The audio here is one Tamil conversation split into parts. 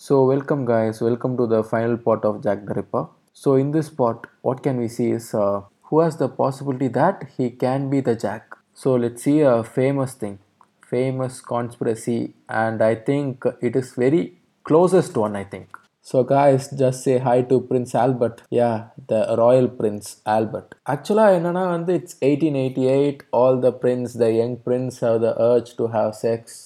So, welcome, guys. Welcome to the final part of Jack the Ripper. So, in this part, what can we see is uh, who has the possibility that he can be the Jack. So, let's see a famous thing, famous conspiracy, and I think it is very closest one. I think. So, guys, just say hi to Prince Albert. Yeah, the royal Prince Albert. ஆக்சுவலாக என்னன்னா வந்து it's eighteen eighty eight all the prince the young prince have the urge to have sex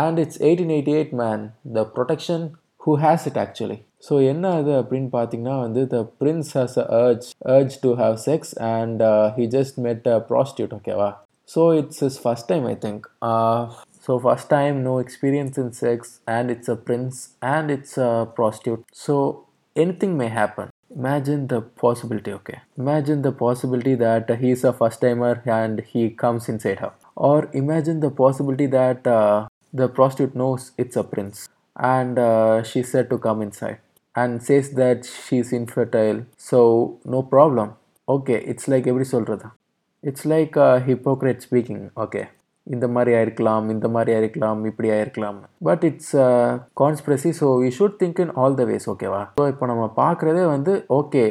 and it's eighteen eighty eight man the protection who has it actually so என்ன அது அப்படின்னு பார்த்தீங்கன்னா வந்து the prince has a urge urge to have sex and he just met a prostitute ஓகேவா so it's is first time I think so first time no experience in sex and it's a prince and it's a prostitute so anything may happen. Imagine the possibility okay? Imagine the possibility that uh, he is a first timer and he comes inside her. Or imagine the possibility that uh, the prostitute knows it's a prince and uh, she's said to come inside and says that she's infertile so no problem. Okay it's like every சொல்றது? It's like hypocrite speaking okay இந்த மாதிரி ஆயிருக்கலாம் இந்த மாதிரி ஆயிருக்கலாம் இப்படி ஆயிருக்கலாம். But it's conspiracy so we should think in all the ways ஓகேவா ஸோ இப்போ நம்ம பார்க்குறதே வந்து ஓகே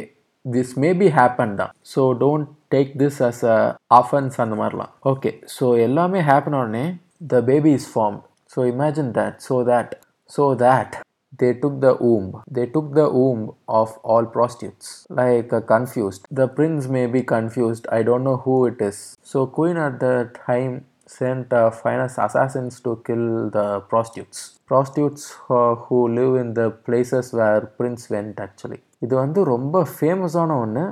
திஸ் மேபி ஹேப்பன் தான். So don't take this as a offence அந்த மாதிரிலாம். ஓகே ஸோ எல்லாமே ஹேப்பன் உடனே the baby is form so imagine that so that so that they took the womb they took the womb of all prostitutes like uh, confused the prince may be confused i don't know who it is so queen at the time sent uh, finest assassins to kill the prostitutes prostitutes uh, who live in the places where prince went actually இது வந்து ரொம்ப ஃபேமஸான ஒன்று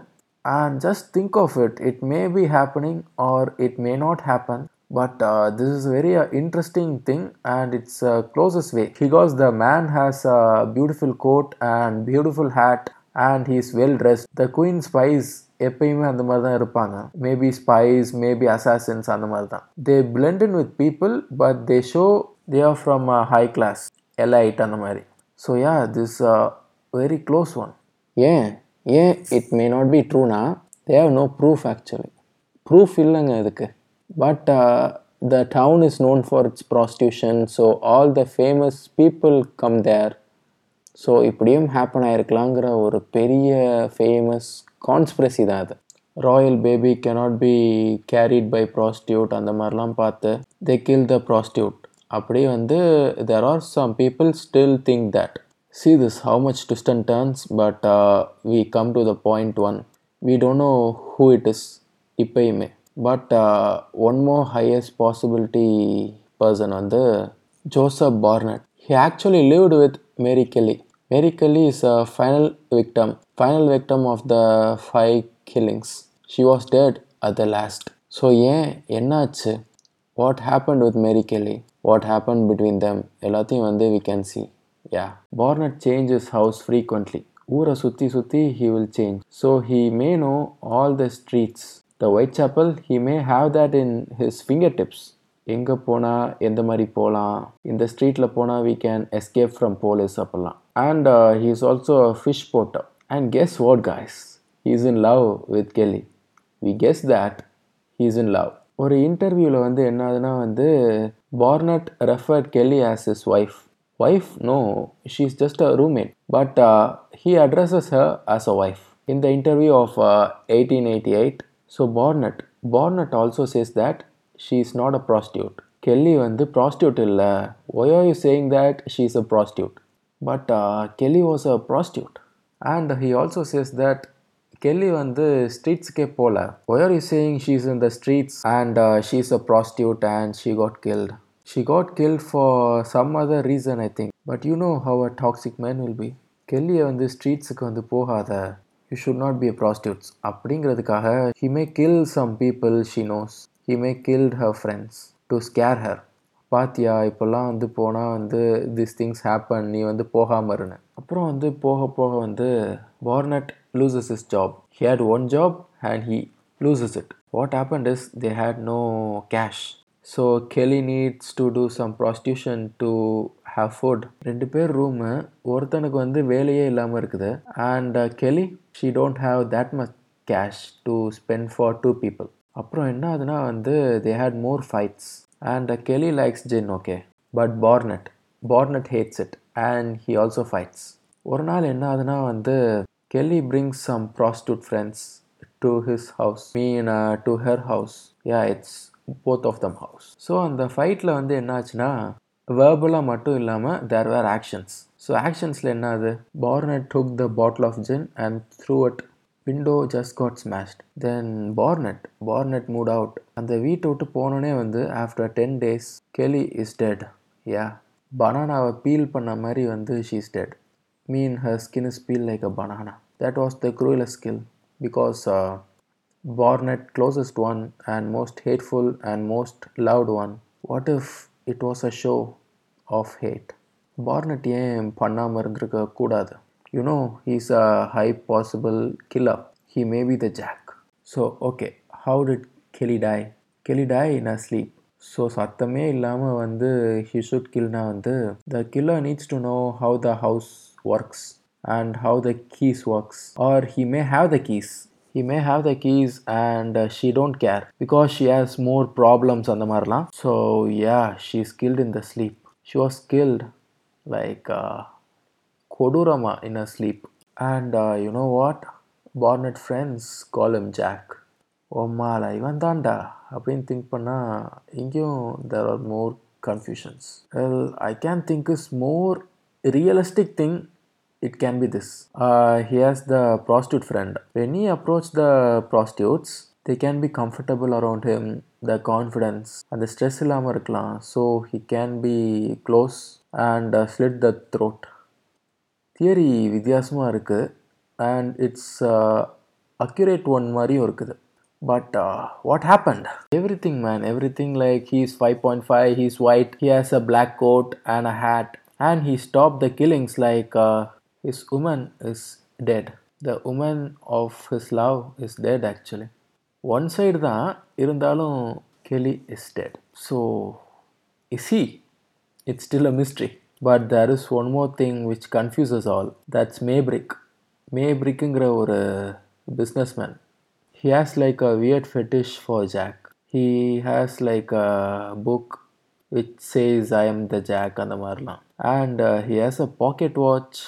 and just think of it it may be happening or it may not happen but uh, this is a very uh, interesting thing and it's uh, closest way because the man has a beautiful coat and beautiful hat and he is well dressed the queen spies எப்பயுமே அந்த மாதிரி தான் இருப்பாங்க மேபி ஸ்பைஸ் மேபி அசாசன்ஸ் அந்த மாதிரி தான் they blend in with people but they show they are from high class elite அந்த மாதிரி so yeah this very close one ஏன் ஏன் it may not be ட்ரூனா they have no proof actually proof இல்லைங்க இதுக்கு but the town is known for it's prostitution so all the famous people come there so இப்படியும் ஹேப்பன் ஆகிருக்கலாங்கிற ஒரு பெரிய ஃபேமஸ் கான்ஸ்பிரசி தான் அது. Royal baby cannot be carried by prostitute அந்த மாதிரிலாம் பார்த்து தே கில் த ப்ராஸ்டியூட் அப்படியே வந்து there are some people still think that see this how much distant turns but we come to the point one we don't know who it is இப்பயுமே. But one more highest possibility person வந்து Joseph Barnett he actually lived with Mary Kelly Mary Kelly is a final victim final victim of the five killings she was dead at the last so ஏன்? என்னாச்சு? What happen with Mary Kelly what happen between them எல்லாத்தையும் வந்து we can see yeah Barnett changes house frequently ஊரை சுற்றி சுற்றி he will change so he may know all the streets the Whitechapel he may have that in his fingertips எங்கே போனால் எந்த மாதிரி போகலாம் இந்த ஸ்ட்ரீட்டில் போனால் we can escape from police அப்படிலாம் and he is also fish porter and guess what guys he is in love with Kelly we guess that he is in love ஒரு இன்டர்வியூவில் வந்து என்ன ஆகுதுன்னா வந்து Barnett referred Kelly as his wife wife no she is just a roommate but he addresses her as a wife இந்த interview of eighteen eighty eight so Barnett Barnett also says that she is not a prostitute Kelly வந்து ப்ராஸ்டியூட் இல்லை why are you saying that she is a prostitute but Kelly was a prostitute and he also says that Kelly வந்து ஸ்ட்ரீட்ஸுக்கே போகல where you saying she is in the streets and she is a prostitute and she got killed she got killed for some other reason I think but you know how a toxic man will be கெல்லியை வந்து ஸ்ட்ரீட்ஸுக்கு வந்து போகாத you should not be a prostitutes அப்படிங்கிறதுக்காக he may kill some people she knows he may killed her friends to scare her பாத்தியா இப்போல்லாம் வந்து போனால் வந்து திஸ் திங்ஸ் ஹேப்பன் நீ வந்து போகாமல் இருன்னு. அப்புறம் வந்து போக போக வந்து Barnett loses his job he had one job and he loses it what happen is they had no cash so Kelly needs to do some prostitution to have food ரெண்டு பேர் ரூமு ஒருத்தனுக்கு வந்து வேலையே இல்லாமல் இருக்குது. And Kelly she don't have that much cash to spend for two people அப்புறம் என்ன ஆகுதுன்னா வந்து they had more fights and Kelly likes gin okay but Barnett Barnett hates it and he also fights ஒரு நாள் என்ன ஆகுதுன்னா வந்து Kelly brings some prostitute friends to his house mean to her house yeah it's both of them house so அந்த ஃபைட்டில் வந்து என்னாச்சுன்னா வேர்பலாக மட்டும் இல்லாமல் தேர் வேர் ஆக்ஷன்ஸ் ஸோ ஆக்ஷன்ஸில் என்ன Barnett took the bottle of gin and threw at window just got smashed then Barnett Barnett moved out அந்த வீட்டை விட்டு போனோடனே வந்து after ten days Kelly is dead yeah பனானாவை peel பண்ண மாதிரி வந்து she's dead mean her skin is peel like a banana that was the cruellest kill because Barnett closest one and most hateful and most loved one. What if it was a show of hate? Barnett ஏன் பண்ணாமல் இருந்திருக்க கூடாது? You know he's a high possible killer he may be the Jack so okay how did Kelly die Kelly die in a sleep so சத்தமே இல்லாமல் வந்து ஹி ஷுட் கில்னா வந்து the killer needs to know how the house works and how the keys works or he may have the keys he may have the keys and uh, she don't care because she has more problems அந்த மாதிரிலாம் so yeah she's killed in the sleep she was killed like uh, கொடூரமா in her sleep and uh, you know what Barnett friends call him Jack ஓமால இவன் தான்டா அப்படின்னு திங்க் பண்ணால் இங்கேயும் there are more confusions well I can think is more realistic thing it can be this. Uh, he has the prostitute friend. When he approached the prostitutes, they can be comfortable around him, the confidence and the stress இல்லாமல் இருக்கலாம் so he can be close and uh, slit the throat. Theory வித்தியாசமாக இருக்குது அண்ட் இட்ஸ் அக்யூரேட் ஒன் மாதிரியும் இருக்குது but what happened everything man everything like he's five point five he's white he has a black coat and a hat and he stop the killings like his woman is dead. The woman of his love is dead actually. One side தான் இருந்தாலும் Kelly is dead so is he it's still a mystery but there is one more thing which confuses all that's Maybrick மேப்ரிக்குங்கிற ஒரு business man he has like a weird fetish for Jack he has like a book which says I am the Jack அந்த மாதிரிலாம். And he has a pocket watch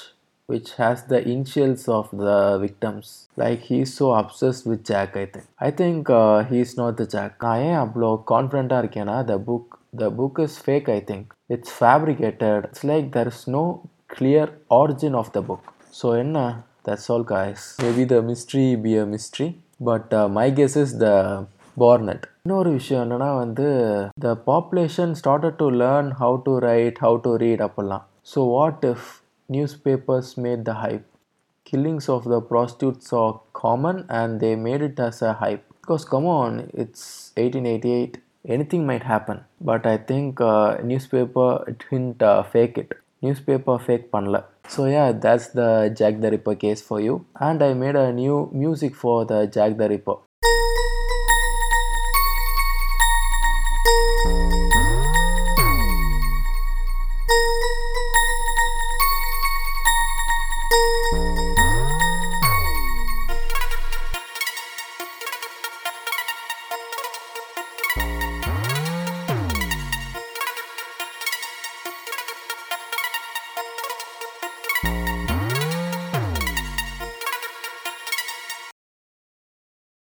which has the initials of the victims. Like he's so obsessed with Jack, I think. I think uh, he's not the Jack. நான் ஏன் அவ்வளோ கான்ஃபிடண்ட்டாக இருக்கேன்னா the book the book is fake I think it's fabricated it's like there is no clear origin of the book so என்ன? That's all guys maybe the mystery be a mystery but my guess is the Barnett இன்னொரு விஷயம் என்னன்னா வந்து the population started to learn how to write how to read அப்படிலாம் so what if newspapers made the hype. Killings of the prostitutes are common and they made it as a hype. Because come on, it's 1888, anything might happen. But I think uh, newspaper didn't uh, fake it. Newspaper fake panla. So yeah, that's the Jack the Ripper case for you. And I made a new music for the Jack the Ripper.